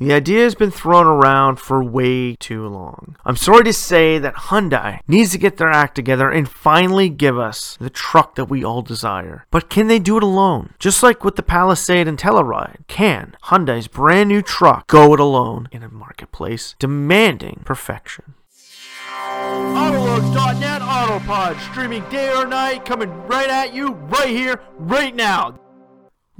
The idea has been thrown around for way too long. I'm sorry to say that Hyundai needs to get their act together and finally give us the truck that we all desire. But can they do it alone? Just like with the Palisade and Telluride, can Hyundai's brand new truck go it alone in a marketplace demanding perfection? Autolux.net Autopod, streaming day or night, coming right at you, right here, right now.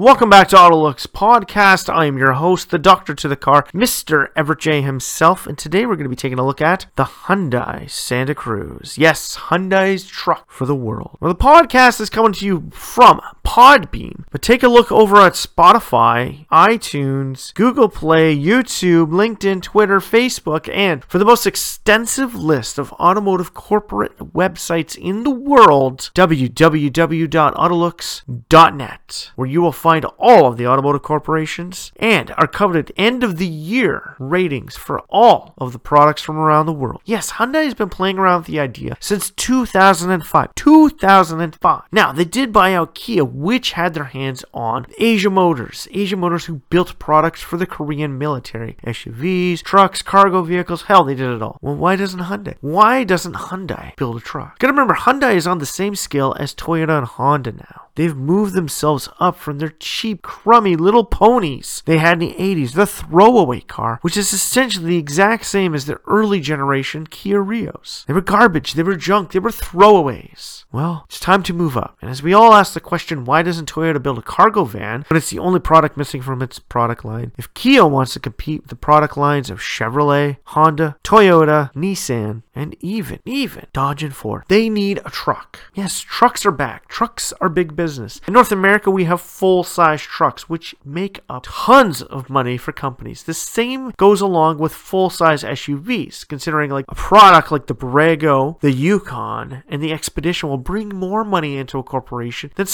Welcome back to Autolux Podcast. I am your host, the doctor to the car, Mr. Everett J himself, and today we're going to be taking a look at the Hyundai Santa Cruz. Yes, Hyundai's truck for the world. Well, the podcast is coming to you from Podbean, but take a look over at Spotify, iTunes, Google Play, YouTube, LinkedIn, Twitter, Facebook, and for the most extensive list of automotive corporate websites in the world, www.autolux.net, where you will find find all of the automotive corporations and our coveted end of the year ratings for all of the products from around the world. Yes, Hyundai has been playing around with the idea since 2005. 2005. Now, they did buy out Kia, which had their hands on Asia Motors. Asia Motors, who built products for the Korean military SUVs, trucks, cargo vehicles. Hell, they did it all. Well, why doesn't Hyundai? Why doesn't Hyundai build a truck? Gotta remember, Hyundai is on the same scale as Toyota and Honda now. They've moved themselves up from their cheap, crummy little ponies they had in the 80s, the throwaway car, which is essentially the exact same as their early generation Kia Rios. They were garbage, they were junk, they were throwaways. Well, it's time to move up. And as we all ask the question, why doesn't Toyota build a cargo van when it's the only product missing from its product line? If Kia wants to compete with the product lines of Chevrolet, Honda, Toyota, Nissan, and even, even Dodge and Ford, they need a truck. Yes, trucks are back. Trucks are big business. In North America, we have full size trucks, which make up tons of money for companies. The same goes along with full size SUVs, considering like a product like the Borrego, the Yukon, and the Expedition will bring more money into a corporation than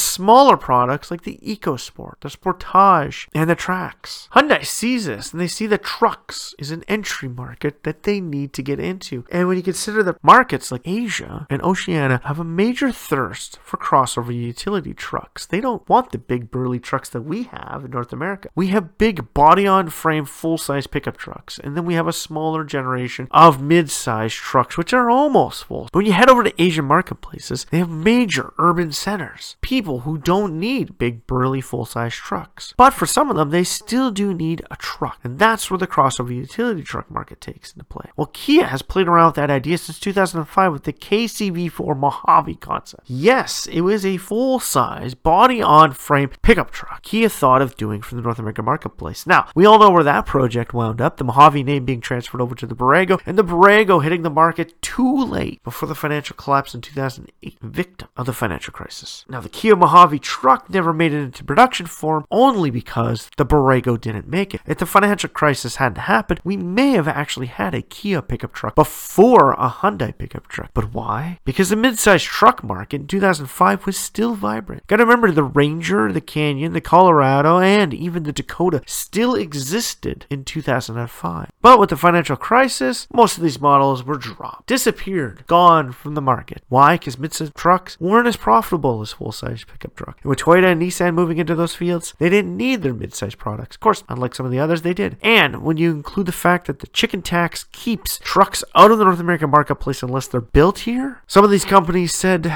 smaller products like the EcoSport, the Sportage, and the Trax. Hyundai sees this and they see that trucks is an entry market that they need to get into. And when you consider that markets like Asia and Oceania have a major thirst for crossover utility trucks. They don't want the big burly trucks that we have in North America. We have big body on frame full size pickup trucks, and then we have a smaller generation of mid sized trucks, which are almost full. But when you head over to Asian marketplaces, they have major urban centers. People who don't need big burly full size trucks. But for some of them, they still do need a truck, and that's where the crossover utility truck market takes into play. Well, Kia has played around with that idea since 2005 with the KCV4 Mojave concept. Yes, it was a full size body on frame pickup truck Kia thought of doing for the North American marketplace. Now, we all know where that project wound up the Mojave name being transferred over to the Borrego, and the Borrego hitting the market too late before the financial collapse in 2008, victim of the financial crisis. Now, the Kia Mojave truck never made it into production form only because the Borrego didn't make it. If the financial crisis hadn't happened, we may have actually had a Kia pickup truck before a Hyundai pickup truck. But why? Because the mid-sized truck market in 2005 was still vibrant. Gotta remember the Ranger, the Canyon, the Colorado, and even the Dakota still existed in 2005. But with the financial crisis, most of these models were dropped, disappeared, gone from the market. Why? Because mid-size trucks weren't as profitable as full-size pickup truck. And with Toyota and Nissan moving into those fields, they didn't need their mid-size products. Of course, unlike some of the others, they did. And when you include the fact that the chicken tax keeps trucks out of the North American marketplace unless they're built here, some of these companies said,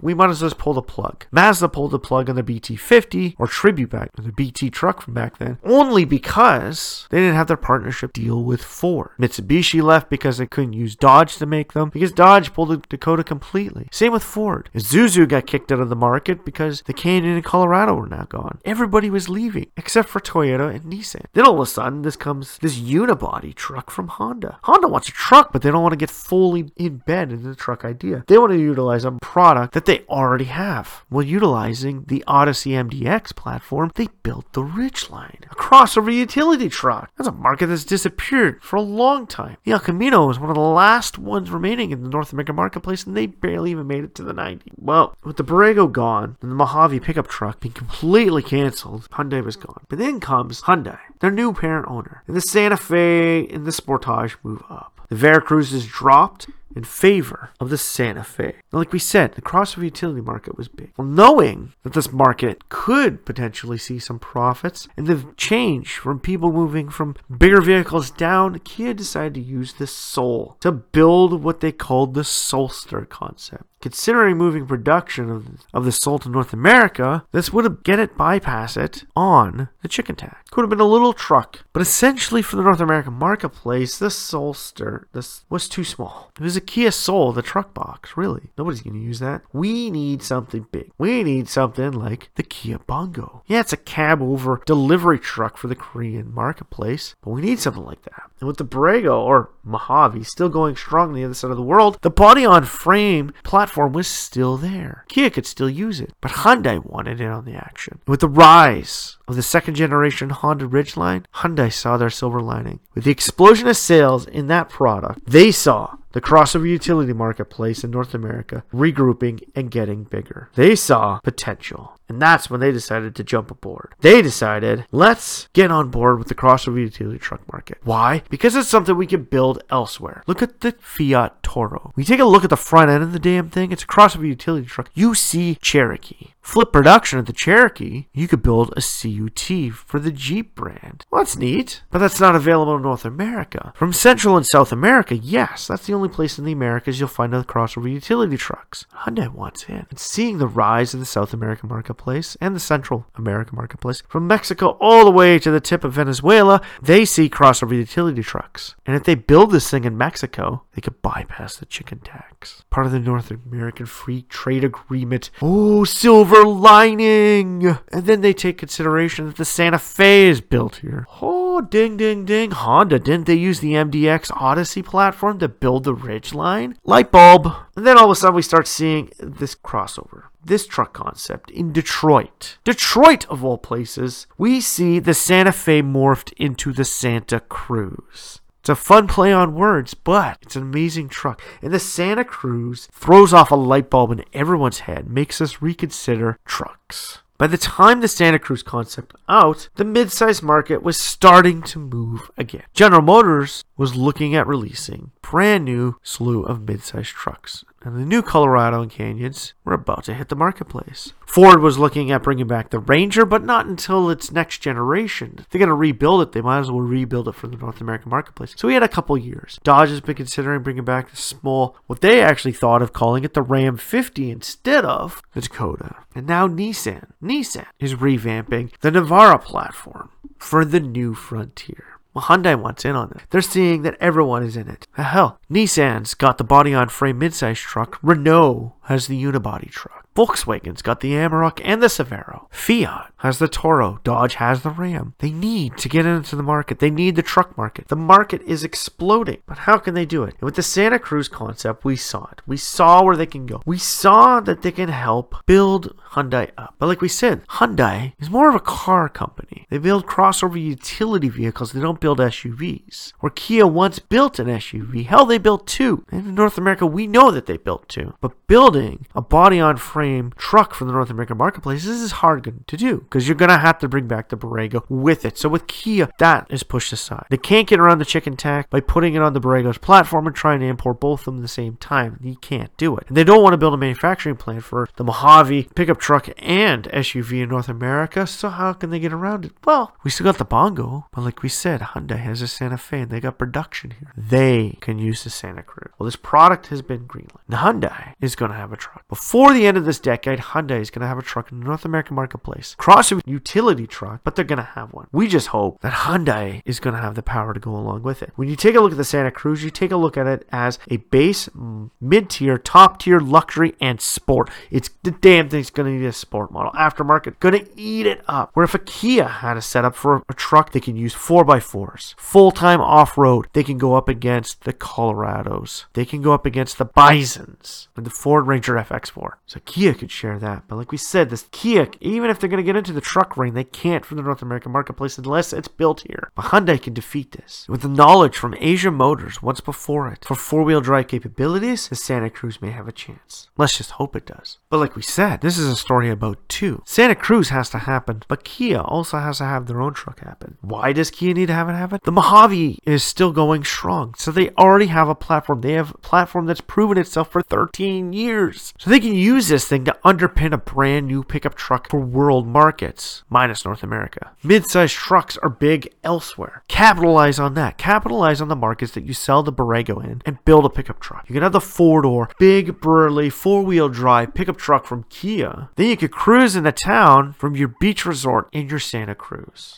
we might as well just pull the plug. Mazda pulled the plug on the BT50 or Tribute back, the BT truck from back then, only because they didn't have their partnership deal with Ford. Mitsubishi left because they couldn't use Dodge to make them, because Dodge pulled the Dakota completely. Same with Ford. Isuzu got kicked out of the market because the Canyon and Colorado were now gone. Everybody was leaving except for Toyota and Nissan. Then all of a sudden, this comes this unibody truck from Honda. Honda wants a truck, but they don't want to get fully in bed in the truck idea. They want to utilize a product that they already have. While utilizing the Odyssey MDX platform, they built the Ridgeline, a crossover utility truck. That's a market that's disappeared for a long time. The El Camino was one of the last ones remaining in the North American marketplace, and they barely even made it to the 90s. Well, with the Borrego gone and the Mojave pickup truck being completely canceled, Hyundai was gone. But then comes Hyundai, their new parent owner, and the Santa Fe and the Sportage move up. The Veracruz is dropped, in favor of the Santa Fe. Now, like we said, the crossover utility market was big. Well, knowing that this market could potentially see some profits and the change from people moving from bigger vehicles down, Kia decided to use the Soul to build what they called the Soulster concept. Considering moving production of, of the Soul to North America, this would have get it bypass it on the chicken tax. Could have been a little truck, but essentially for the North American marketplace, the Soulster this was too small. It was a Kia Soul, the truck box. Really, nobody's going to use that. We need something big. We need something like the Kia Bongo. Yeah, it's a cab over delivery truck for the Korean marketplace, but we need something like that. And with the Borrego or Mojave still going strong on the other side of the world, the body on frame platform was still there. Kia could still use it, but Hyundai wanted in on the action. With the rise of the second generation Honda Ridgeline, Hyundai saw their silver lining. With the explosion of sales in that product, they saw the crossover utility marketplace in North America regrouping and getting bigger. They saw potential, and that's when they decided to jump aboard. They decided, let's get on board with the crossover utility truck market. Why? Because it's something we can build elsewhere. Look at the Fiat Toro. We take a look at the front end of the damn thing, it's a crossover utility truck. You see Cherokee. Flip production of the Cherokee, you could build a CUT for the Jeep brand. Well, that's neat, but that's not available in North America. From Central and South America, yes, that's the only place in the Americas you'll find other crossover utility trucks. Hyundai wants in. And seeing the rise of the South American marketplace and the Central American marketplace, from Mexico all the way to the tip of Venezuela, they see crossover utility trucks. And if they build this thing in Mexico, they could bypass the chicken tax. Part of the North American Free Trade Agreement. Oh, silver lining! And then they take consideration that the Santa Fe is built here. Oh, ding, ding, ding. Honda, didn't they use the MDX Odyssey platform to build the Ridgeline? Light bulb. And then all of a sudden we start seeing this crossover this truck concept in Detroit. Detroit, of all places, we see the Santa Fe morphed into the Santa Cruz. It's a fun play on words, but it's an amazing truck. And the Santa Cruz throws off a light bulb in everyone's head, makes us reconsider trucks. By the time the Santa Cruz concept out, the midsize market was starting to move again. General Motors was looking at releasing brand new slew of midsize trucks and the new Colorado and Canyons were about to hit the marketplace. Ford was looking at bringing back the Ranger, but not until its next generation. If they're going to rebuild it, they might as well rebuild it for the North American marketplace. So we had a couple years. Dodge has been considering bringing back the small, what they actually thought of calling it the Ram 50 instead of the Dakota. And now Nissan. Nissan is revamping the Navara platform for the new frontier. Well, Hyundai wants in on it. They're seeing that everyone is in it. Hell, Nissan's got the body on frame midsize truck. Renault has the unibody truck. Volkswagen's got the Amarok and the Saveiro. Fiat has the Toro. Dodge has the Ram. They need to get into the market. They need the truck market. The market is exploding. But how can they do it? And with the Santa Cruz concept, we saw it. We saw where they can go. We saw that they can help build Hyundai up. But like we said, Hyundai is more of a car company. They build crossover utility vehicles. They don't build SUVs. Where Kia once built an SUV. Hell, they built two. And in North America, we know that they built two. But building a body on frame truck for the North American marketplace, this is hard to do because you're going to have to bring back the Borrego with it. So with Kia, that is pushed aside. They can't get around the chicken tax by putting it on the Borrego's platform and trying to import both of them at the same time. You can't do it. And they don't want to build a manufacturing plant for the Mojave pickup truck and SUV in North America. So how can they get around it? Well, we still got the Bongo, but like we said, Hyundai has a Santa Fe and they got production here. They can use the Santa Cruz. Well, this product has been greenlit. Now, Hyundai is going to have a truck. Before the end of this decade, Hyundai is going to have a truck in the North American marketplace. Crossover utility truck, but they're going to have one. We just hope that Hyundai is going to have the power to go along with it. When you take a look at the Santa Cruz, you take a look at it as a base, mm, mid tier, top tier luxury and sport. It's the damn thing's going to need a sport model. Aftermarket, going to eat it up. Where if a Kia had a setup for a truck, they can use 4x4s. Full time off road, they can go up against the Colorados. They can go up against the Bisons and the Ford Ranger FX4. So Kia Kia could share that. But like we said, this Kia, even if they're going to get into the truck ring, they can't from the North American marketplace unless it's built here. But Hyundai can defeat this. With the knowledge from Asia Motors once before it for four wheel drive capabilities, the Santa Cruz may have a chance. Let's just hope it does. But like we said, this is a story about two. Santa Cruz has to happen, but Kia also has to have their own truck happen. Why does Kia need to have it happen? The Mojave is still going strong, so they already have a platform. They have a platform that's proven itself for 13 years. So they can use this thing to underpin a brand new pickup truck for world markets, minus North America. Mid-sized trucks are big elsewhere. Capitalize on that. Capitalize on the markets that you sell the Borrego in and build a pickup truck. You can have the four-door, big, burly, four-wheel drive pickup truck from Kia. Then you could cruise into town from your beach resort in your Santa Cruz.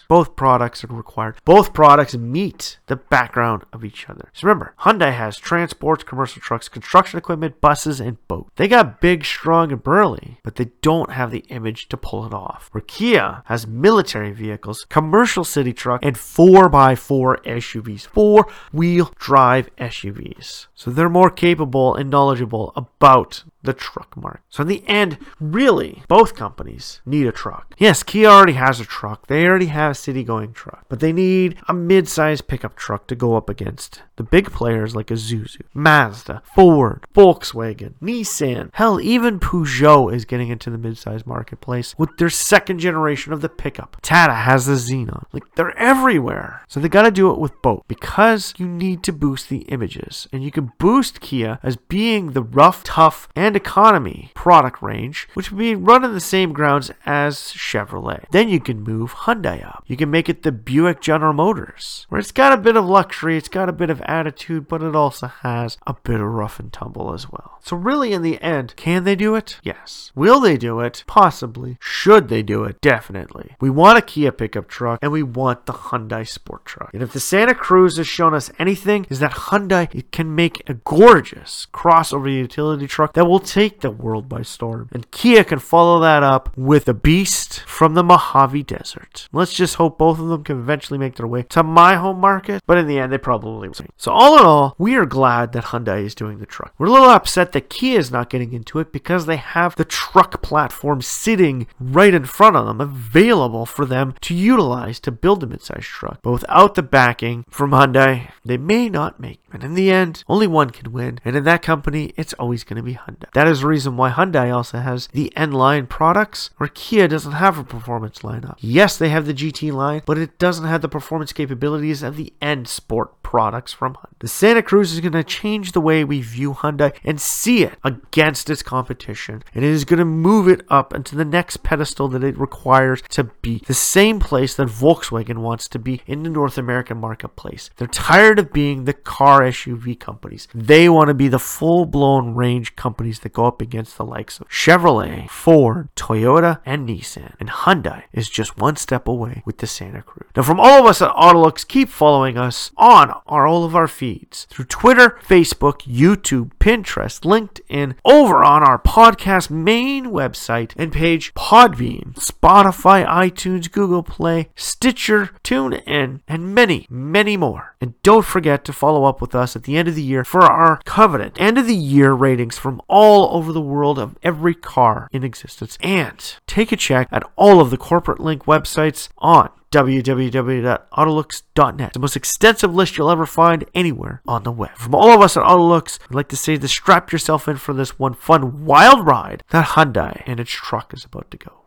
Both products are required. Both products meet the background of each other. So remember, Hyundai has transports, commercial trucks, construction equipment, buses, and boats. They got big, strong, and burly, but they don't have the image to pull it off. Where Kia has military vehicles, commercial city truck, and 4x4 SUVs, four wheel drive SUVs. So they're more capable and knowledgeable about the truck market. So in the end, really, both companies need a truck. Yes, Kia already has a truck. They already have a city-going truck. But they need a mid-sized pickup truck to go up against the big players like Isuzu, Mazda, Ford, Volkswagen, Nissan. Hell, even Peugeot is getting into the mid-sized marketplace with their second generation of the pickup. Tata has the Xenon. Like they're everywhere. So they got to do it with both because you need to boost the images. And you can boost Kia as being the rough, tough, and economy product range, which would be run on the same grounds as Chevrolet. Then you can move Hyundai up. You can make it the Buick General Motors, where it's got a bit of luxury, it's got a bit of attitude, but it also has a bit of rough and tumble as well. So really in the end, can they do it? Yes. Will they do it? Possibly. Should they do it? Definitely. We want a Kia pickup truck and we want the Hyundai sport truck. And if the Santa Cruz has shown us anything, is that Hyundai can make a gorgeous crossover utility truck that will take the world by storm. And Kia can follow that up with a beast from the Mojave Desert. Let's just hope both of them can eventually make their way to my home market, but in the end, they probably won't. So, all in all, we are glad that Hyundai is doing the truck. We're a little upset that Kia is not getting into it because they have the truck platform sitting right in front of them, available for them to utilize to build a midsize truck. But without the backing from Hyundai, they may not make. And in the end, only one can win. And in that company, it's always going to be Hyundai. That is the reason why Hyundai also has the N line products, where Kia doesn't have a performance lineup. Yes, they have the GT line, but it doesn't have the performance capabilities of the N Sport products from Hyundai. The Santa Cruz is going to change the way we view Hyundai and see it against its competition. And it is going to move it up into the next pedestal that it requires to be the same place that Volkswagen wants to be in the North American marketplace. They're tired of being the car SUV companies. They want to be the full blown range companies that go up against the likes of Chevrolet, Ford, Toyota, and Nissan. And Hyundai is just one step away with the Santa Cruz. Now, from all of us at Autolux, keep following us on our, all of our feeds through Twitter, Facebook, YouTube, Pinterest, LinkedIn, over on our podcast main website and page Podbean, Spotify, iTunes, Google Play, Stitcher, TuneIn, and many, many more. And don't forget to follow up with us at the end of the year for our coveted end of the year ratings from all over the world of every car in existence. And take a check at all of the corporate link websites on www.autolux.net. The most extensive list you'll ever find anywhere on the web. From all of us at Autolux, I'd like to say to strap yourself in for this one fun wild ride that Hyundai and its truck is about to go.